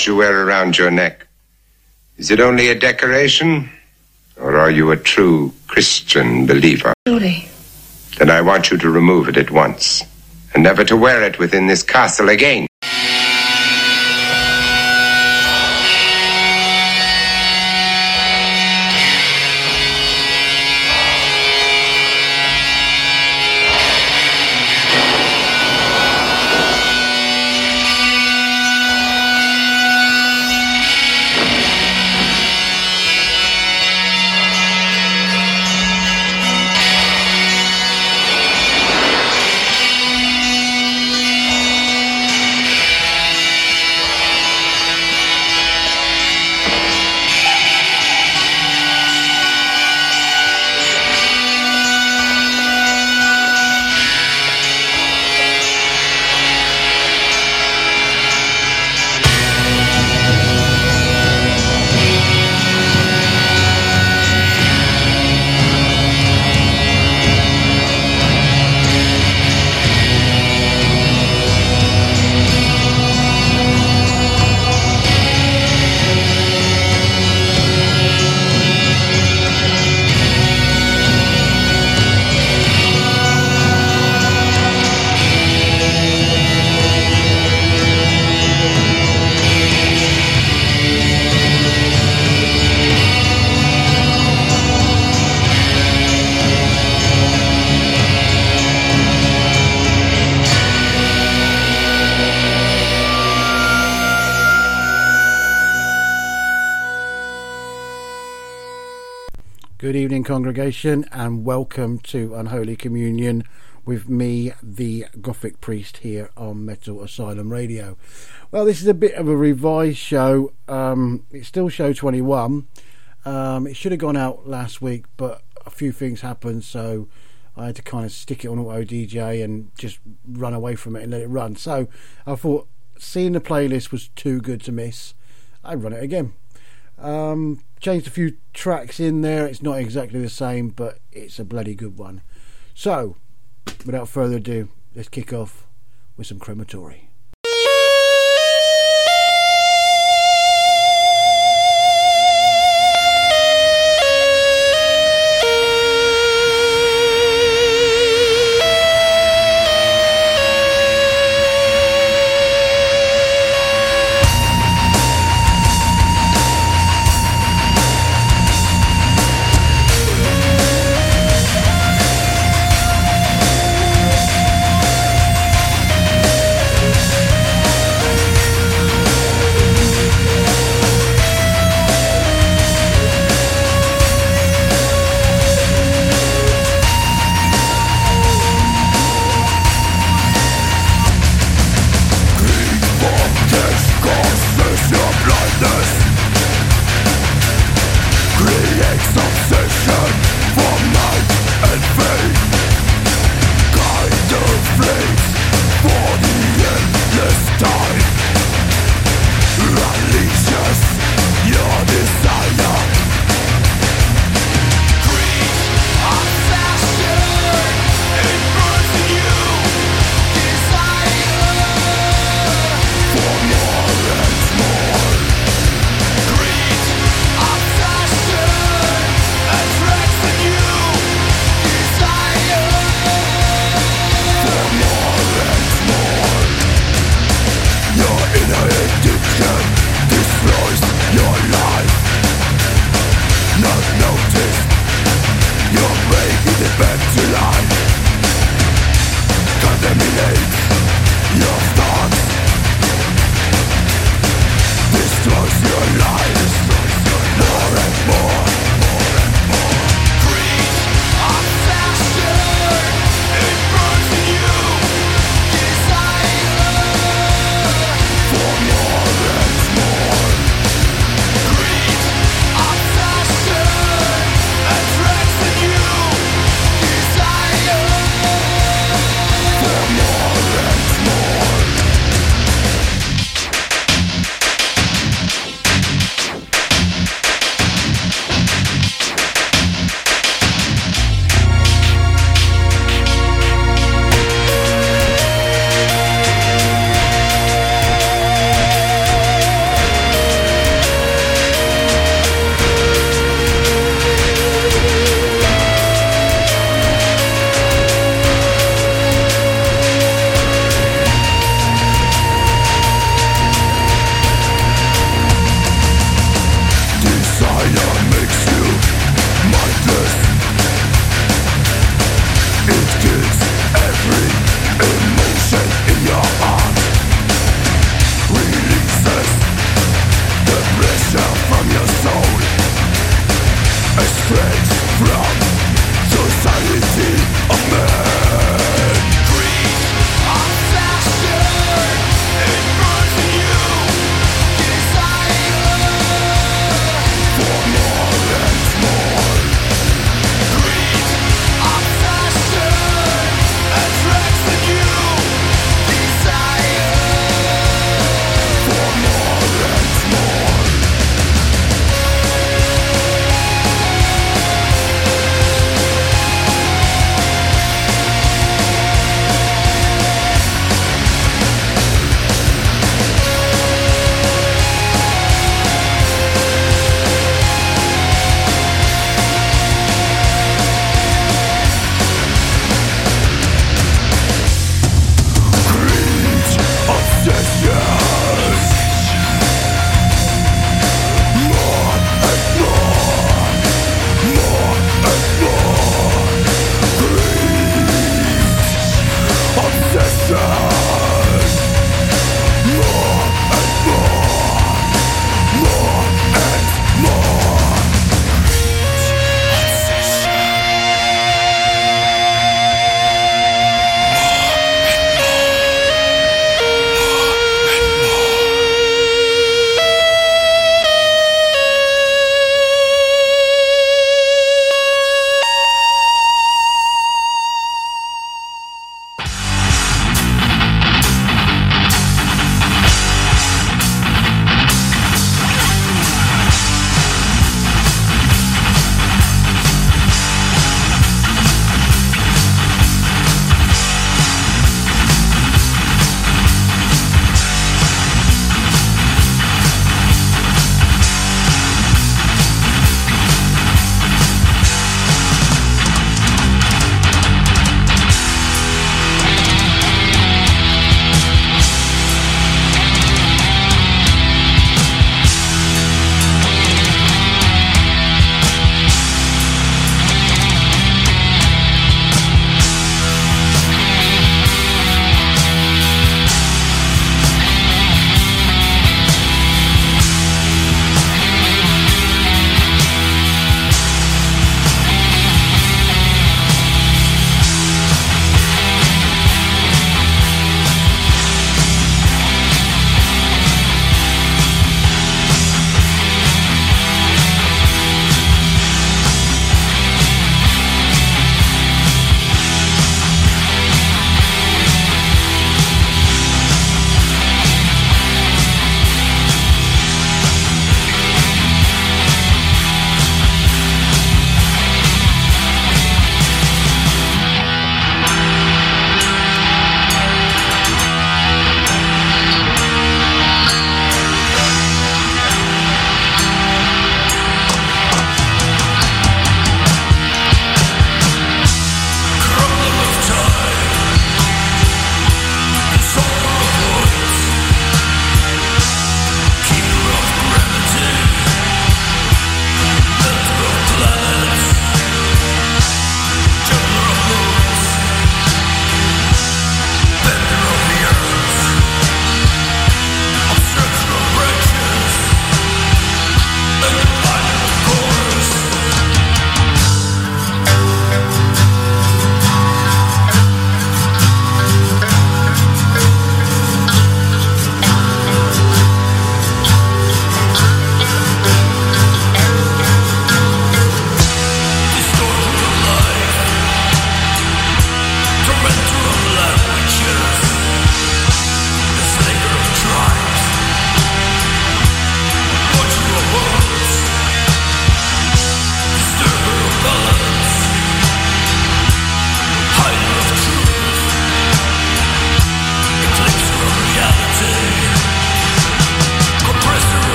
Cross you wear around your neck, is it only a decoration? Or are you a true Christian believer? Truly. Then I want you to remove it at once, and never to wear it within this castle again. Congregation, and welcome to Unholy Communion with me, the Gothic Priest, here on Metal Asylum Radio. Well, this is a bit of a revised show. Um, it's still show 21. Um, it should have gone out last week, but a few things happened, so I had to kind of stick it on auto DJ and just run away from it and let it run. So I thought, seeing the playlist was too good to miss, I'd run it again. Um, changed a few tracks in there. It's not exactly the same, but it's a bloody good one. So, without further ado, let's kick off with some crematory.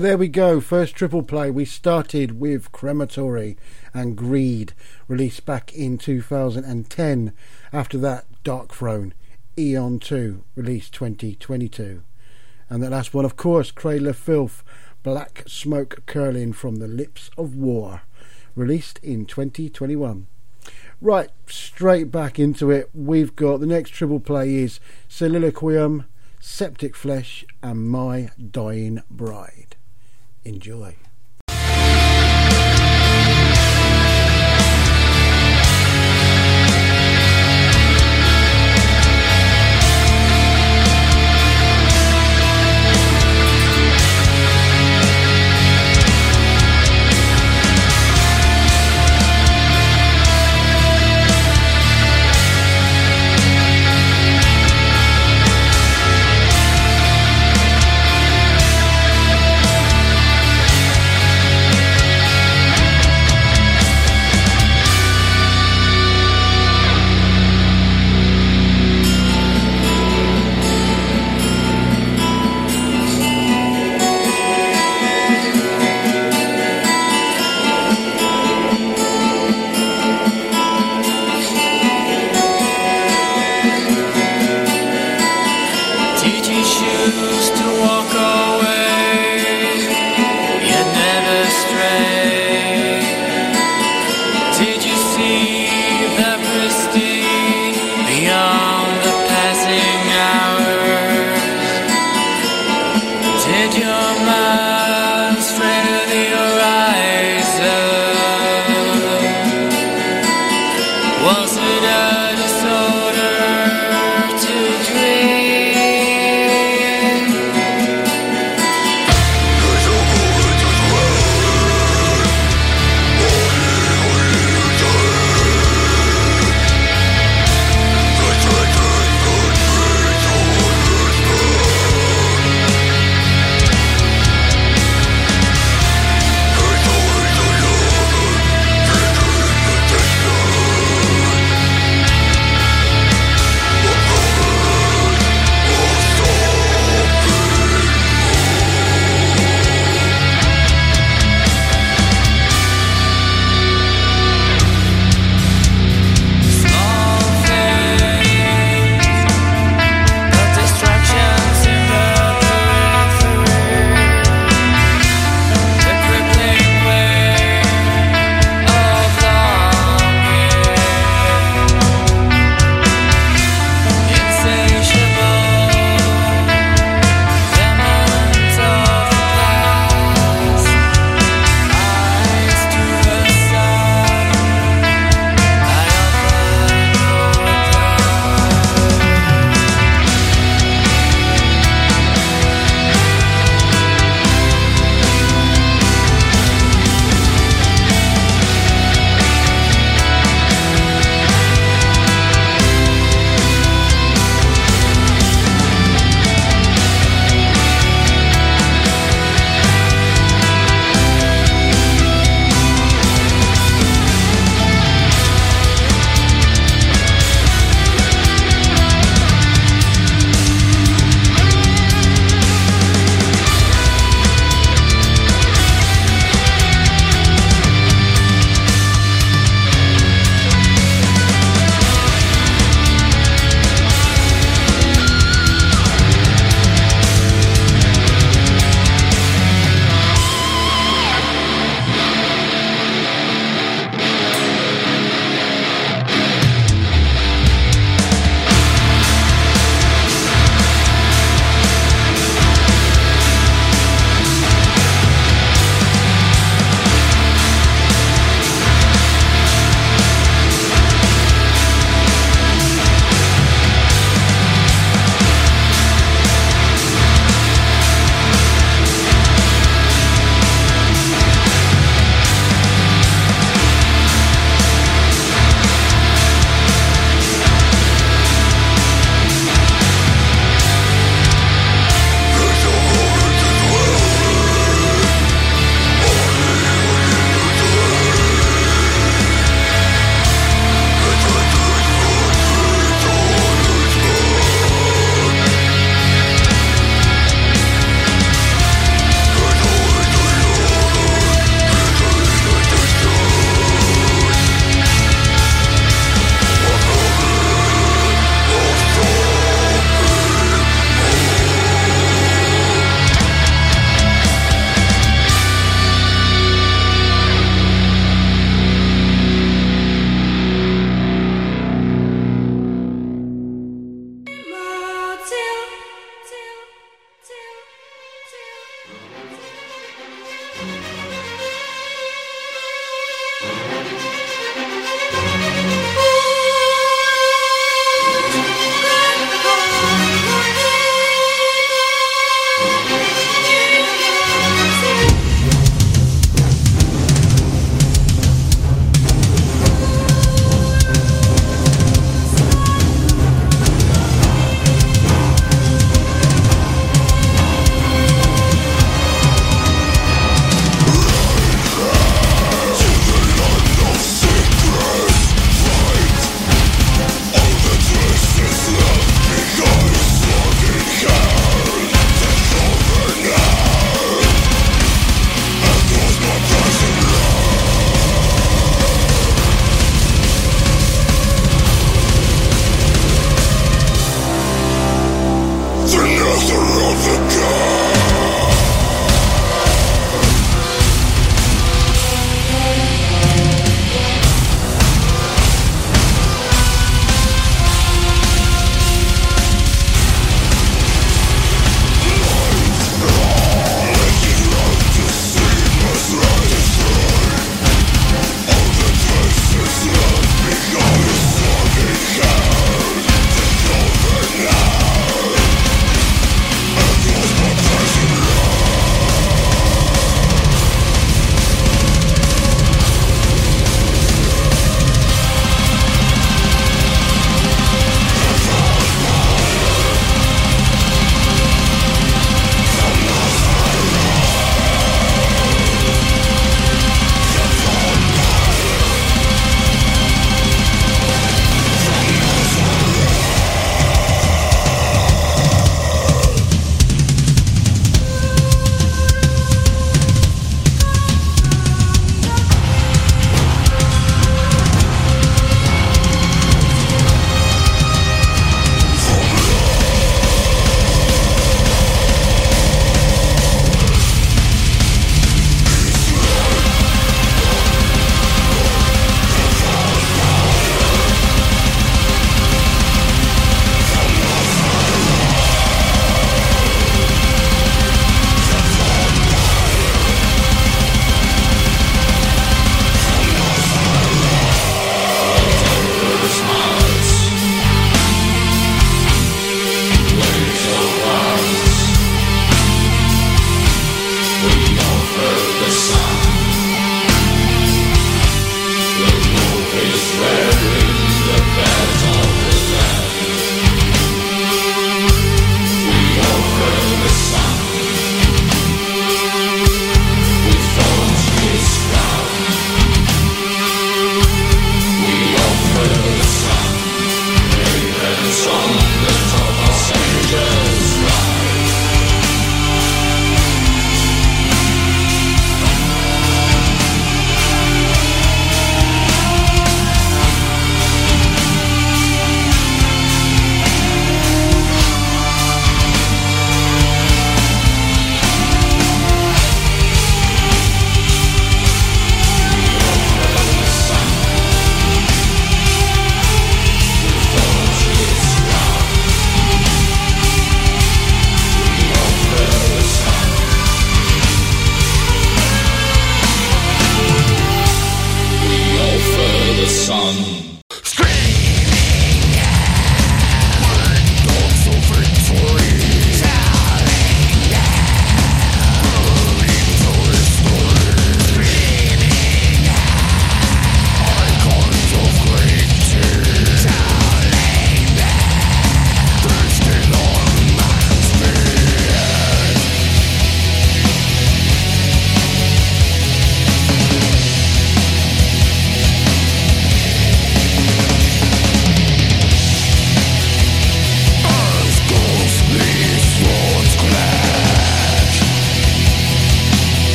There we go. First triple play. We started with Crematory and Greed, released back in 2010. After that, Dark Throne, Eon 2, released 2022. And the last one, of course, Cradle of Filth, Black Smoke Curling from the Lips of War, released in 2021. Right, straight back into it. We've got the next triple play is Soliloquium, Septic Flesh, and My Dying Bride. Enjoy.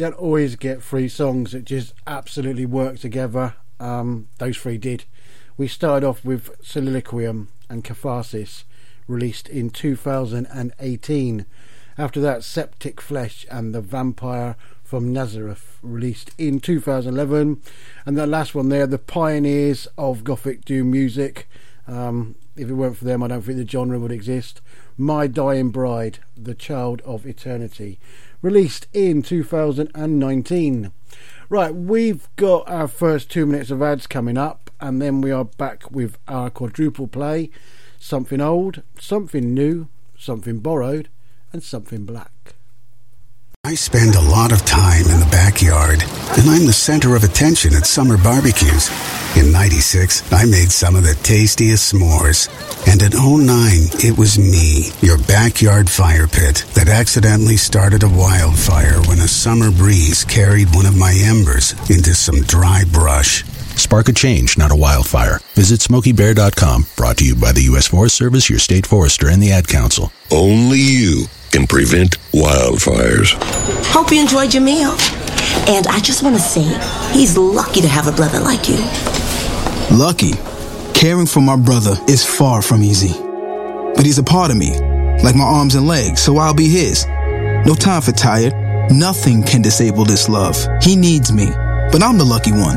Don't always get three songs that just absolutely work together. Um, those three did. We started off with Soliloquium and Catharsis, released in 2018. After that, Septic Flesh and The Vampire from Nazareth, released in 2011. And the last one there, The Pioneers of Gothic Doom Music. Um, if it weren't for them, I don't think the genre would exist. My Dying Bride, The Child of Eternity, released in 2019. Right, we've got our first two minutes of ads coming up, and then we are back with our quadruple play something old, something new, something borrowed, and something black. I spend a lot of time in the backyard, and I'm the center of attention at summer barbecues. In 96, I made some of the tastiest s'mores. And in 09, it was me, your backyard fire pit, that accidentally started a wildfire when a summer breeze carried one of my embers into some dry brush. Spark a change, not a wildfire. Visit SmokeyBear.com, brought to you by the U.S. Forest Service, your state forester, and the Ad Council. Only you can prevent wildfires. Hope you enjoyed your meal. And I just want to say, he's lucky to have a brother like you. Lucky? Caring for my brother is far from easy. But he's a part of me, like my arms and legs, so I'll be his. No time for tired. Nothing can disable this love. He needs me, but I'm the lucky one,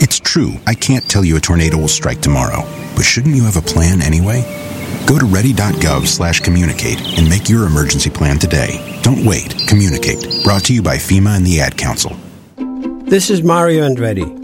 It's true, I can't tell you a tornado will strike tomorrow, but shouldn't you have a plan anyway? Go to ready.gov slash communicate and make your emergency plan today. Don't wait. Communicate. Brought to you by FEMA and the Ad Council. This is Mario Andretti.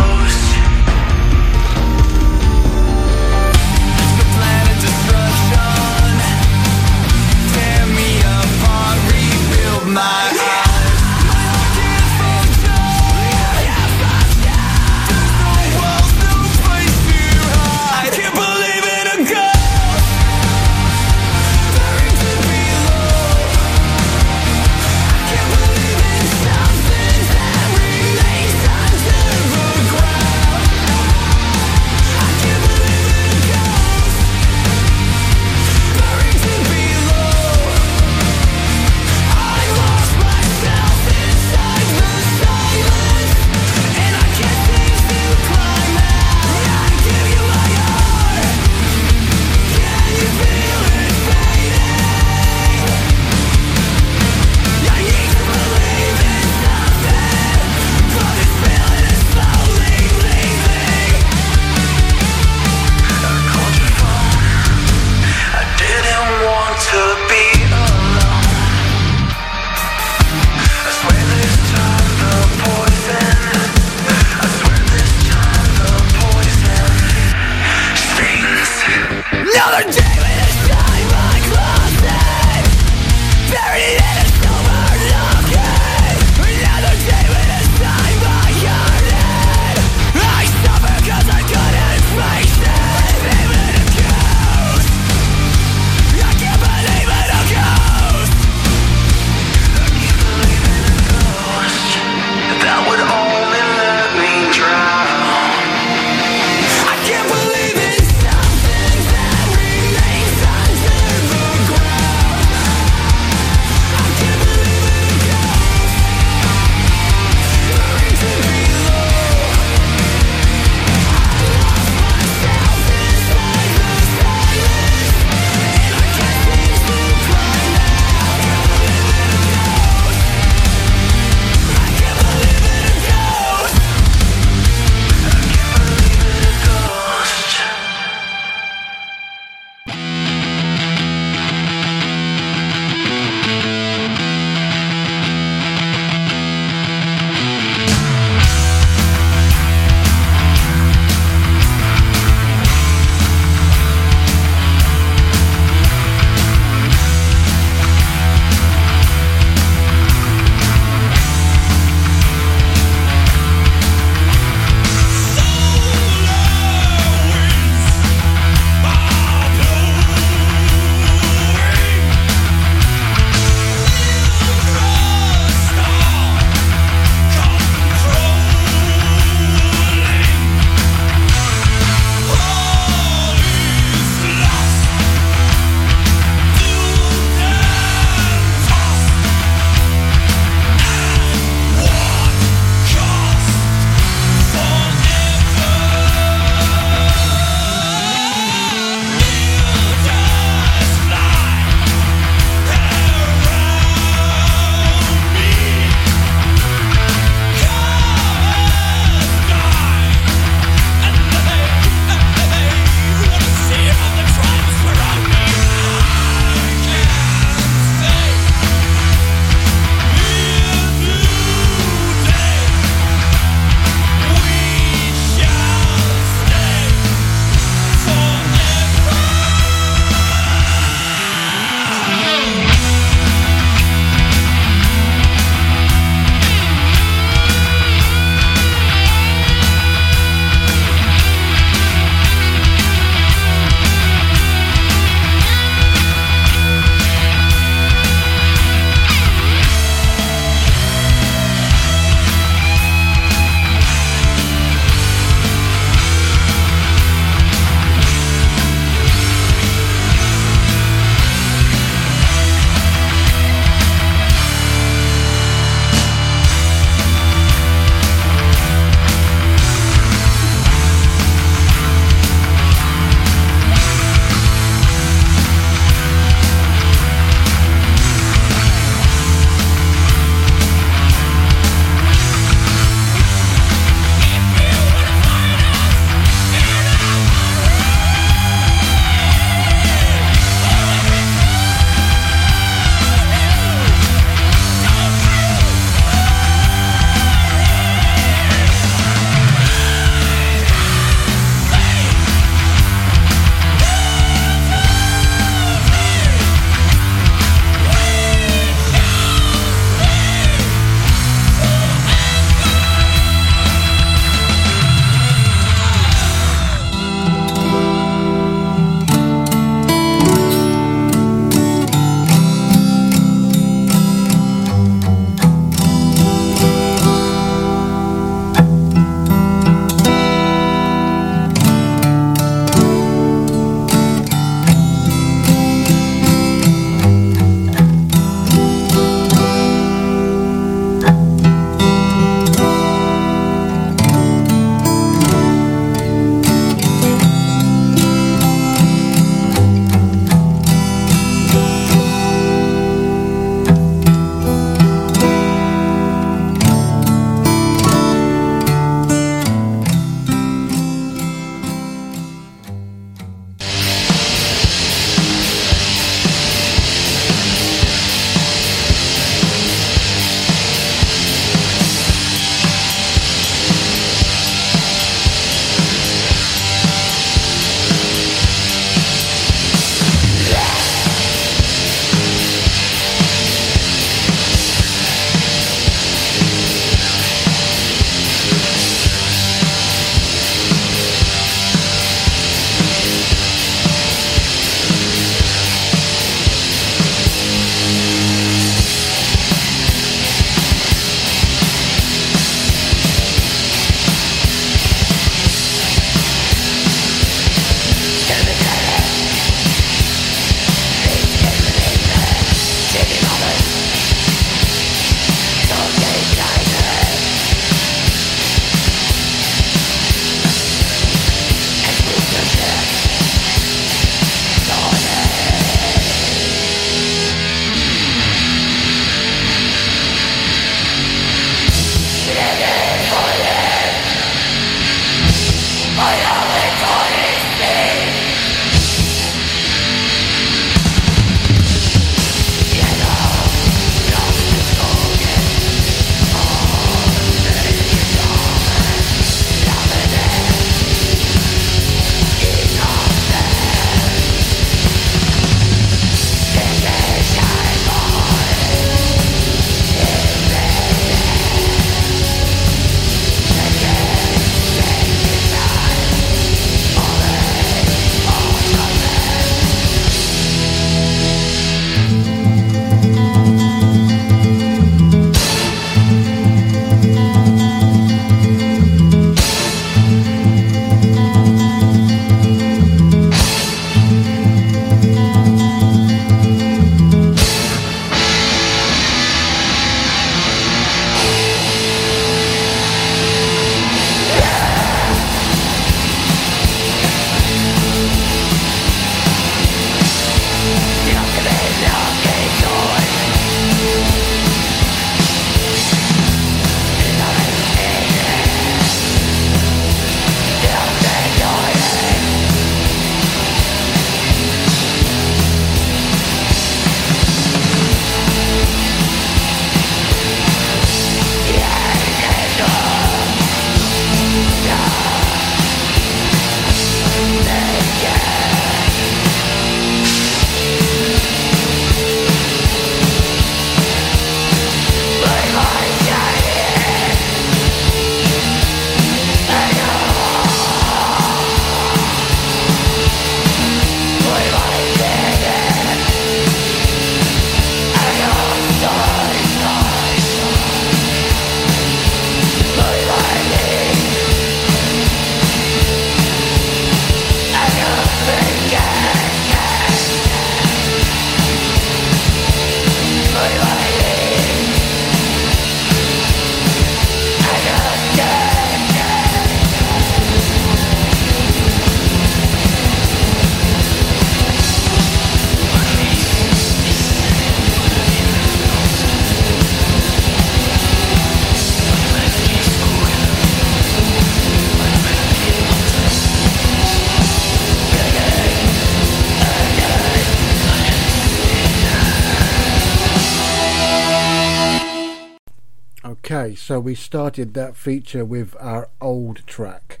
so we started that feature with our old track.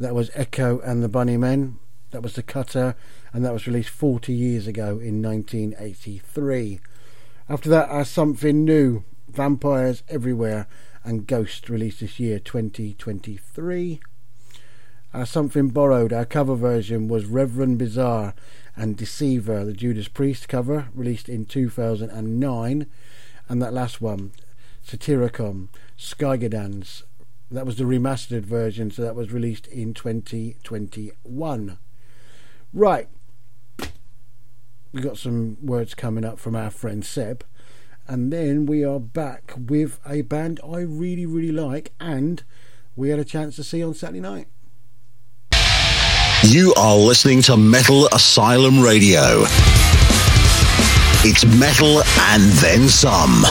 That was Echo and the Bunnymen. That was the cutter, and that was released 40 years ago in 1983. After that, our something new, Vampires Everywhere and Ghost, released this year, 2023. Our something borrowed, our cover version was Reverend Bizarre and Deceiver, the Judas Priest cover, released in 2009. And that last one, Satyricon, Skyggedans, that was the remastered version, so that was released in 2021. Right, we got some words coming up from our friend Seb, and then we are back with a band I really, really like, and we had a chance to see on Saturday night. You are listening to Metal Asylum Radio. It's metal and then some.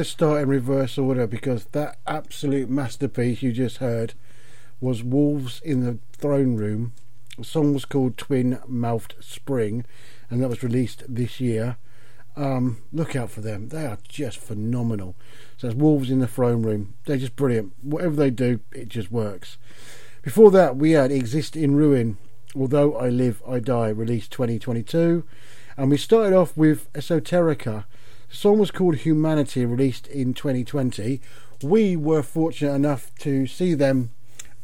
To start in reverse order because that absolute masterpiece you just heard was Wolves in the Throne Room. The song was called Twin Mouthed Spring, and that was released this year. Um, look out for them; they are just phenomenal. So it's Wolves in the Throne Room. They're just brilliant. Whatever they do, it just works. Before that, we had Exist in Ruin. Although I Live, I Die, released 2022. And we started off with Esoterica. The song was called Humanity, released in 2020. We were fortunate enough to see them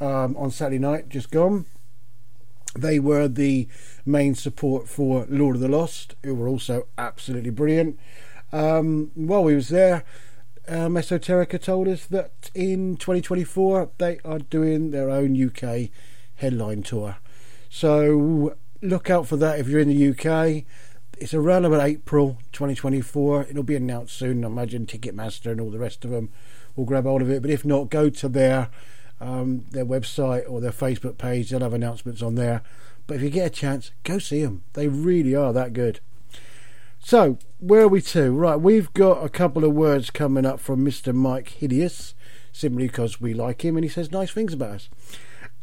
um, on Saturday night, just gone. They were the main support for Lord of the Lost, who were also absolutely brilliant. Um, while we was there, um, told us that in 2024 they are doing their own UK headline tour. So look out for that if you're in the UK. It's around about April 2024. It'll be announced soon. I imagine Ticketmaster and all the rest of them will grab hold of it. But if not, go to their um, their website or their Facebook page. They'll have announcements on there. But if you get a chance, go see them. They really are that good. So, where are we to? Right, we've got a couple of words coming up from Mr. Mike Hideous, simply because we like him and he says nice things about us.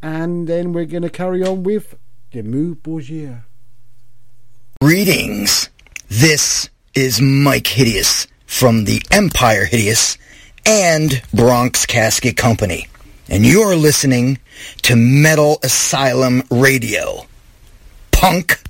And then we're going to carry on with Dimmu Borgir. Greetings. This is Mike Hideous from the Empire Hideous and Bronx Casket Company. And you're listening to Metal Asylum Radio. Punk.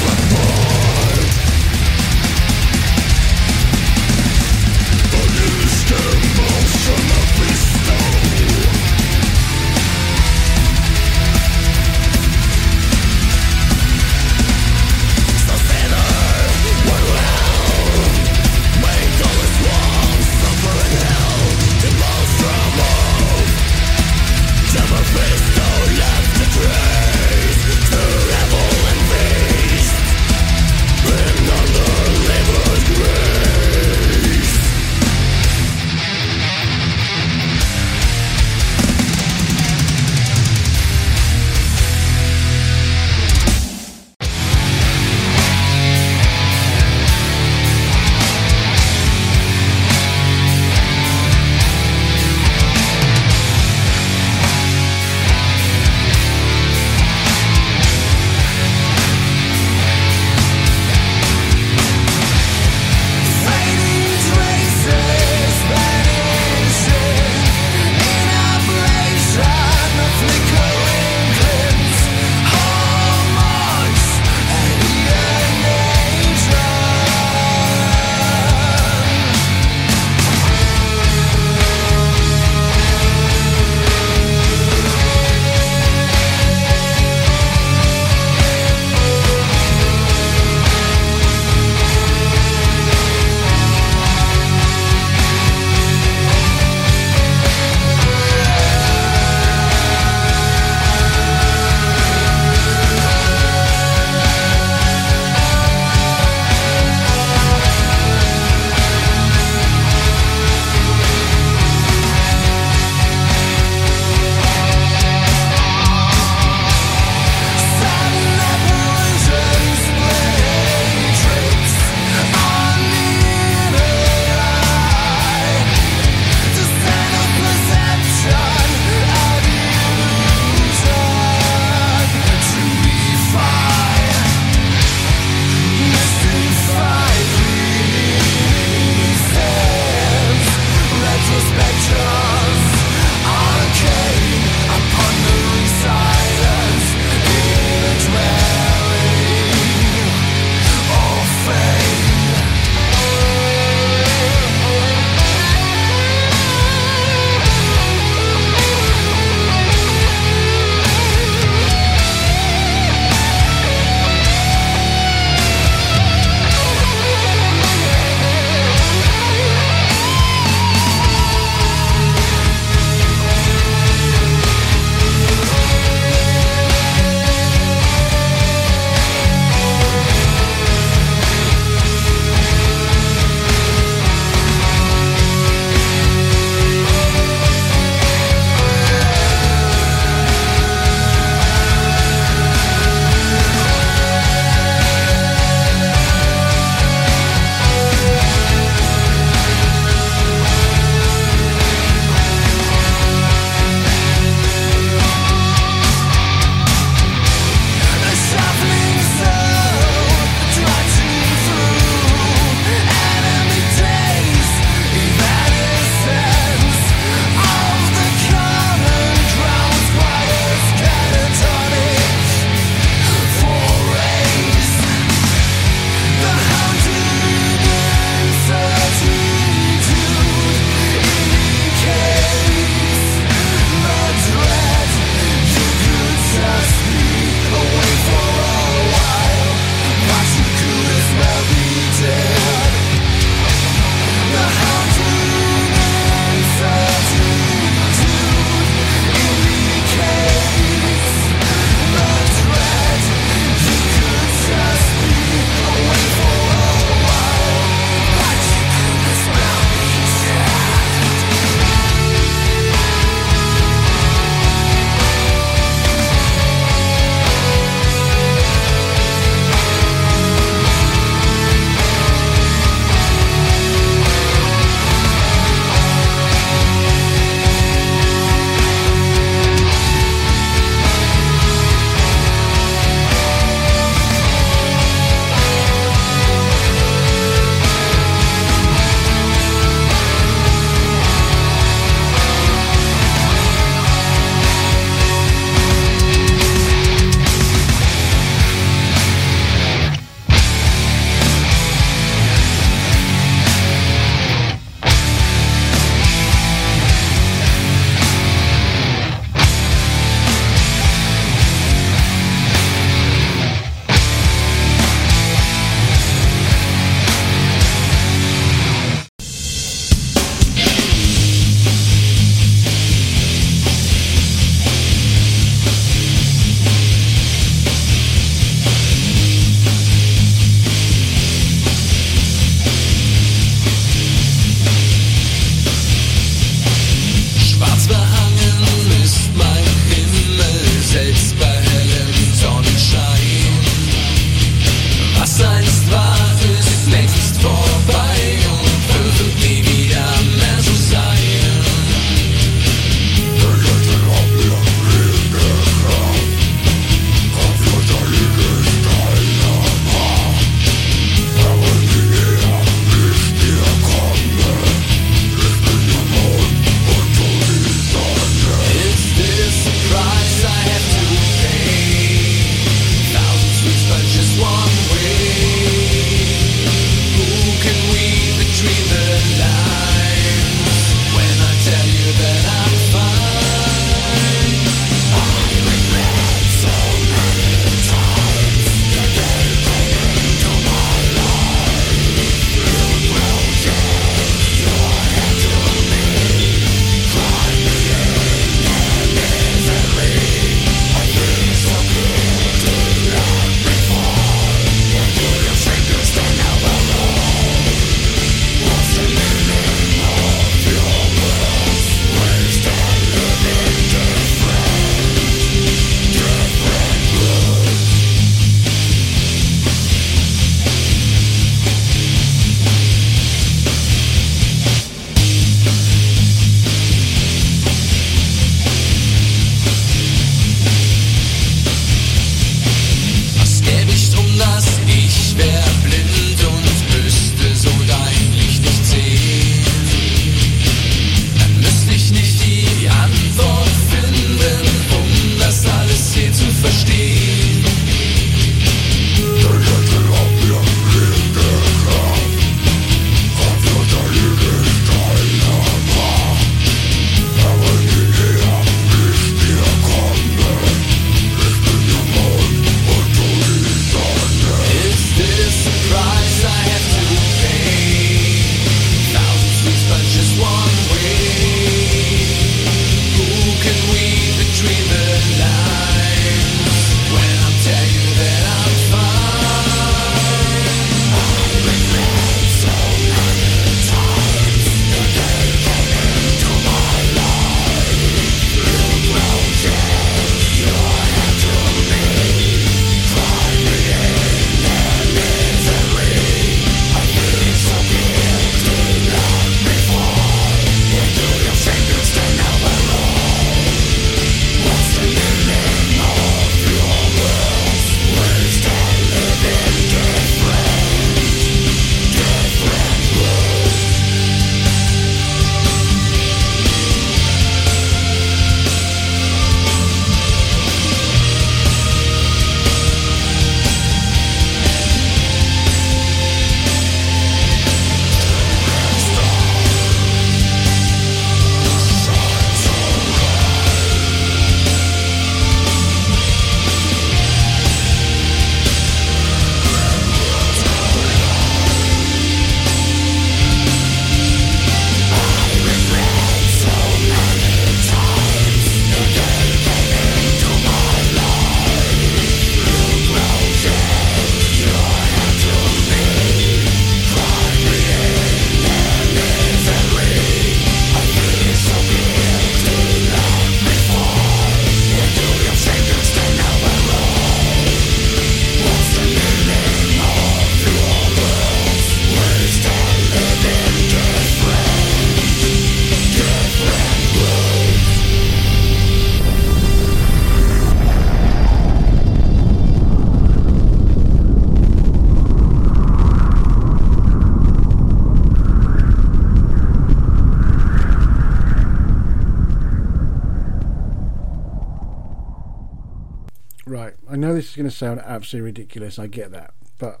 Sound absolutely ridiculous. I get that, but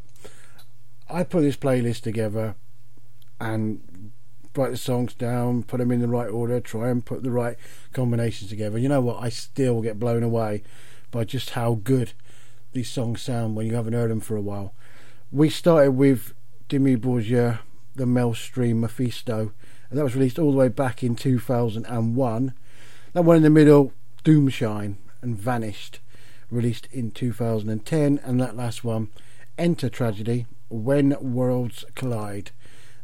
I put this playlist together and write the songs down, put them in the right order, try and put the right combinations together. You know what? I still get blown away by just how good these songs sound when you haven't heard them for a while. We started with Dimmu Borgir, The Maelstrom Mephisto, and that was released all the way back in 2001. That one in the middle, Doomshine and Vanished, released in 2010, and that last one, Enter Tragedy, When Worlds Collide,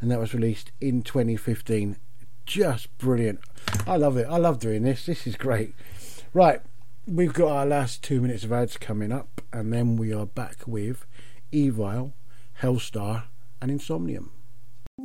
and that was released in 2015. Just brilliant. I love it. I love doing this. This is great. Right, we've got our last two minutes of ads coming up, and then we are back with Evil, Hellstar, and Insomnium.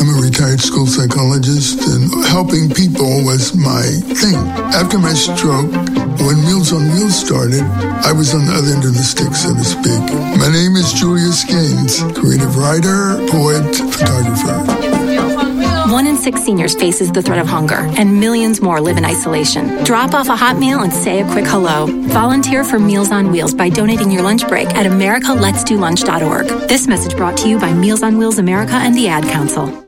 I'm a retired school psychologist, and helping people was my thing. After my stroke, when Meals on Wheels started, I was on the other end of the stick, so to speak. My name is Julius Gaines, creative writer, poet, photographer. One in six seniors faces the threat of hunger, and millions more live in isolation. Drop off a hot meal and say a quick hello. Volunteer for Meals on Wheels by donating your lunch break at americaletsdolunch.org. This message brought to you by Meals on Wheels America and the Ad Council.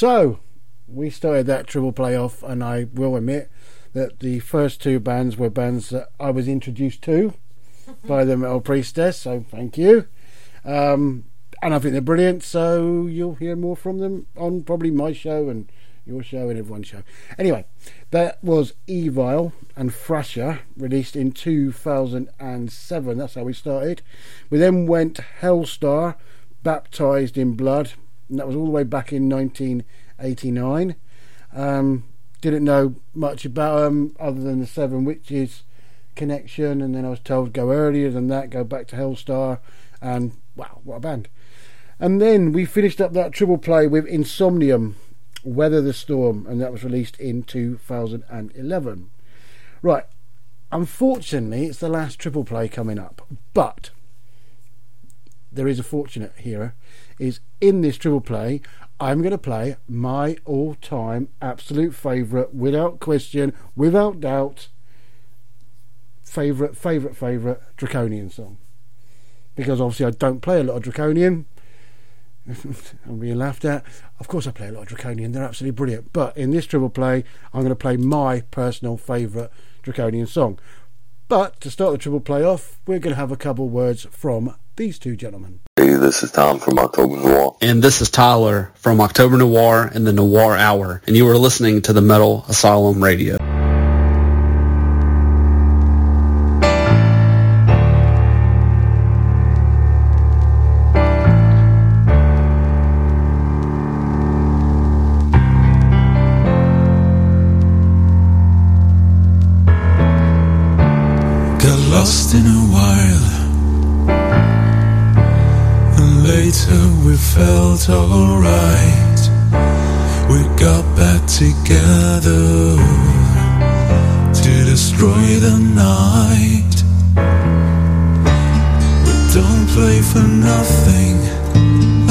So, we started that triple play off, and I will admit that the first two bands were bands that I was introduced to by the Metal Priestess, so thank you. Um, and I think they're brilliant, so you'll hear more from them on probably my show and your show and everyone's show. Anyway, that was Evil and Thrasher, released in 2007. That's how we started. We then went Helstar, Baptized in Blood, and that was all the way back in 1989. Um, didn't know much about them other than the Seven Witches connection, and then I was told go earlier than that, go back to Helstar, and wow, what a band! And then we finished up that triple play with Insomnium, Weather the Storm, and that was released in 2011. Right, unfortunately, it's the last triple play coming up, but there is a fortunate here. Is in this triple play, I'm going to play my all-time absolute favourite, without question, without doubt, favourite, favourite, favourite Draconian song. Because obviously I don't play a lot of Draconian. I'm being laughed at. Of course, I play a lot of Draconian. They're absolutely brilliant. But in this triple play, I'm going to play my personal favourite Draconian song. But to start the triple play off, we're going to have a couple words from these two gentlemen. Hey, this is Tom from October Noir. And this is Tyler from October Noir and the Noir Hour. And you are listening to the Metal Asylum Radio. Felt alright. We got back together to destroy the night. We don't play for nothing,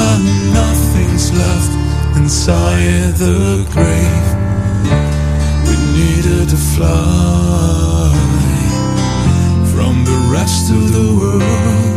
and nothing's left inside the grave. We needed to fly from the rest of the world.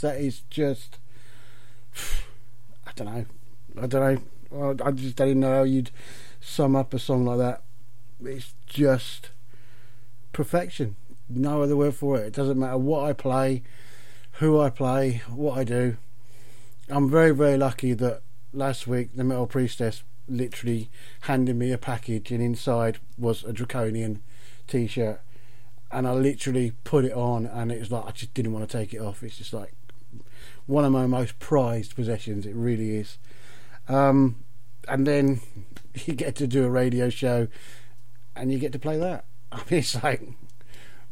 That is just. I don't know. I don't know. I just don't even know how you'd sum up a song like that. It's just perfection. No other word for it. It doesn't matter what I play, who I play, what I do. I'm very, very lucky that last week the Metal Priestess literally handed me a package, and inside was a Draconian t shirt. And I literally put it on, and it was like I just didn't want to take it off. It's just like one of my most prized possessions. It really is. Um, and then you get to do a radio show, and you get to play that. I mean, it's like,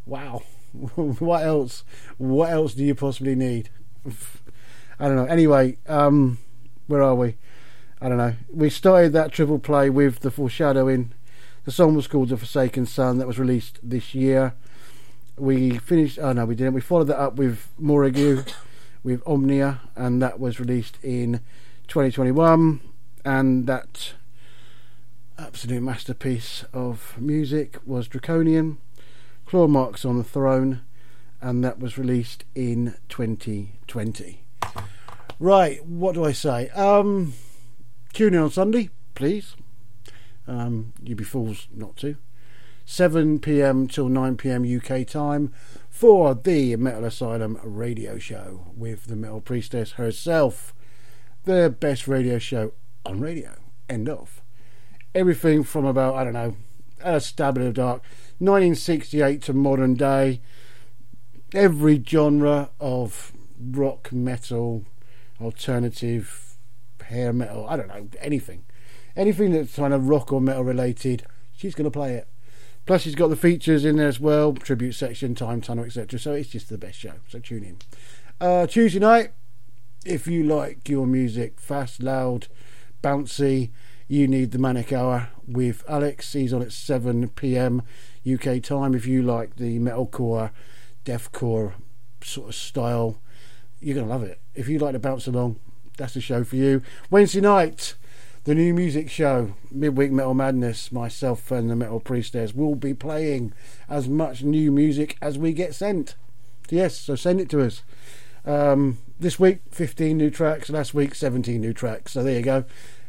wow. what else? What else do you possibly need? I don't know. Anyway, um, where are we? I don't know. We started that triple play with the foreshadowing. The song was called "The Forsaken Son." That was released this year. We finished. Oh no, we didn't. We followed that up with Morrigue, with Omnia, and that was released in 2021. And that absolute masterpiece of music was Draconian, Claw Marks on the Throne, and that was released in 2020. Right, what do I say? Um, tune in on Sunday, please. Um, you'd be fools not to. 7 pm till 9 pm UK time for the Metal Asylum radio show with the Metal Priestess herself. The best radio show on radio. End of. Everything from about, I don't know, a stab in the dark, 1968 to modern day. Every genre of rock, metal, alternative, hair metal, I don't know, anything. Anything that's kind of rock or metal related, she's going to play it. Plus, he's got the features in there as well tribute section, time tunnel, etc. So it's just the best show. So tune in. Uh, Tuesday night, if you like your music fast, loud, bouncy, you need the Manic Hour with Alex. He's on at 7 pm UK time. If you like the metalcore, deathcore sort of style, you're going to love it. If you like to bounce along, that's the show for you. Wednesday night, the new music show, Midweek Metal Madness, myself and the Metal Priestess will be playing as much new music as we get sent. Yes, so send it to us. Um, this week, 15 new tracks. Last week, 17 new tracks. So there you go.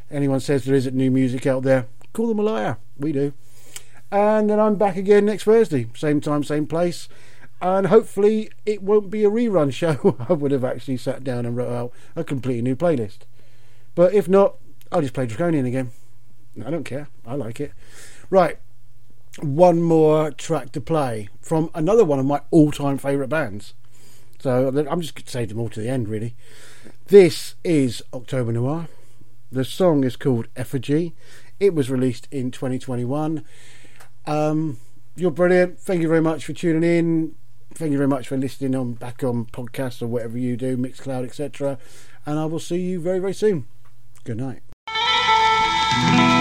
Anyone says there isn't new music out there, call them a liar. We do. And then I'm back again next Thursday, same time, same place. And hopefully, it won't be a rerun show. I would have actually sat down and wrote out a completely new playlist. But if not, I'll just play Draconian again. I don't care. I like it. Right. One more track to play from another one of my all time favourite bands. So I'm just going to save them all to the end, really. This is October Noir. The song is called Effigy. It was released in 2021. Um, you're brilliant. Thank you very much for tuning in. Thank you very much for listening on back on podcasts or whatever you do, Mixcloud, etc. And I will see you very, very soon. Good night. Language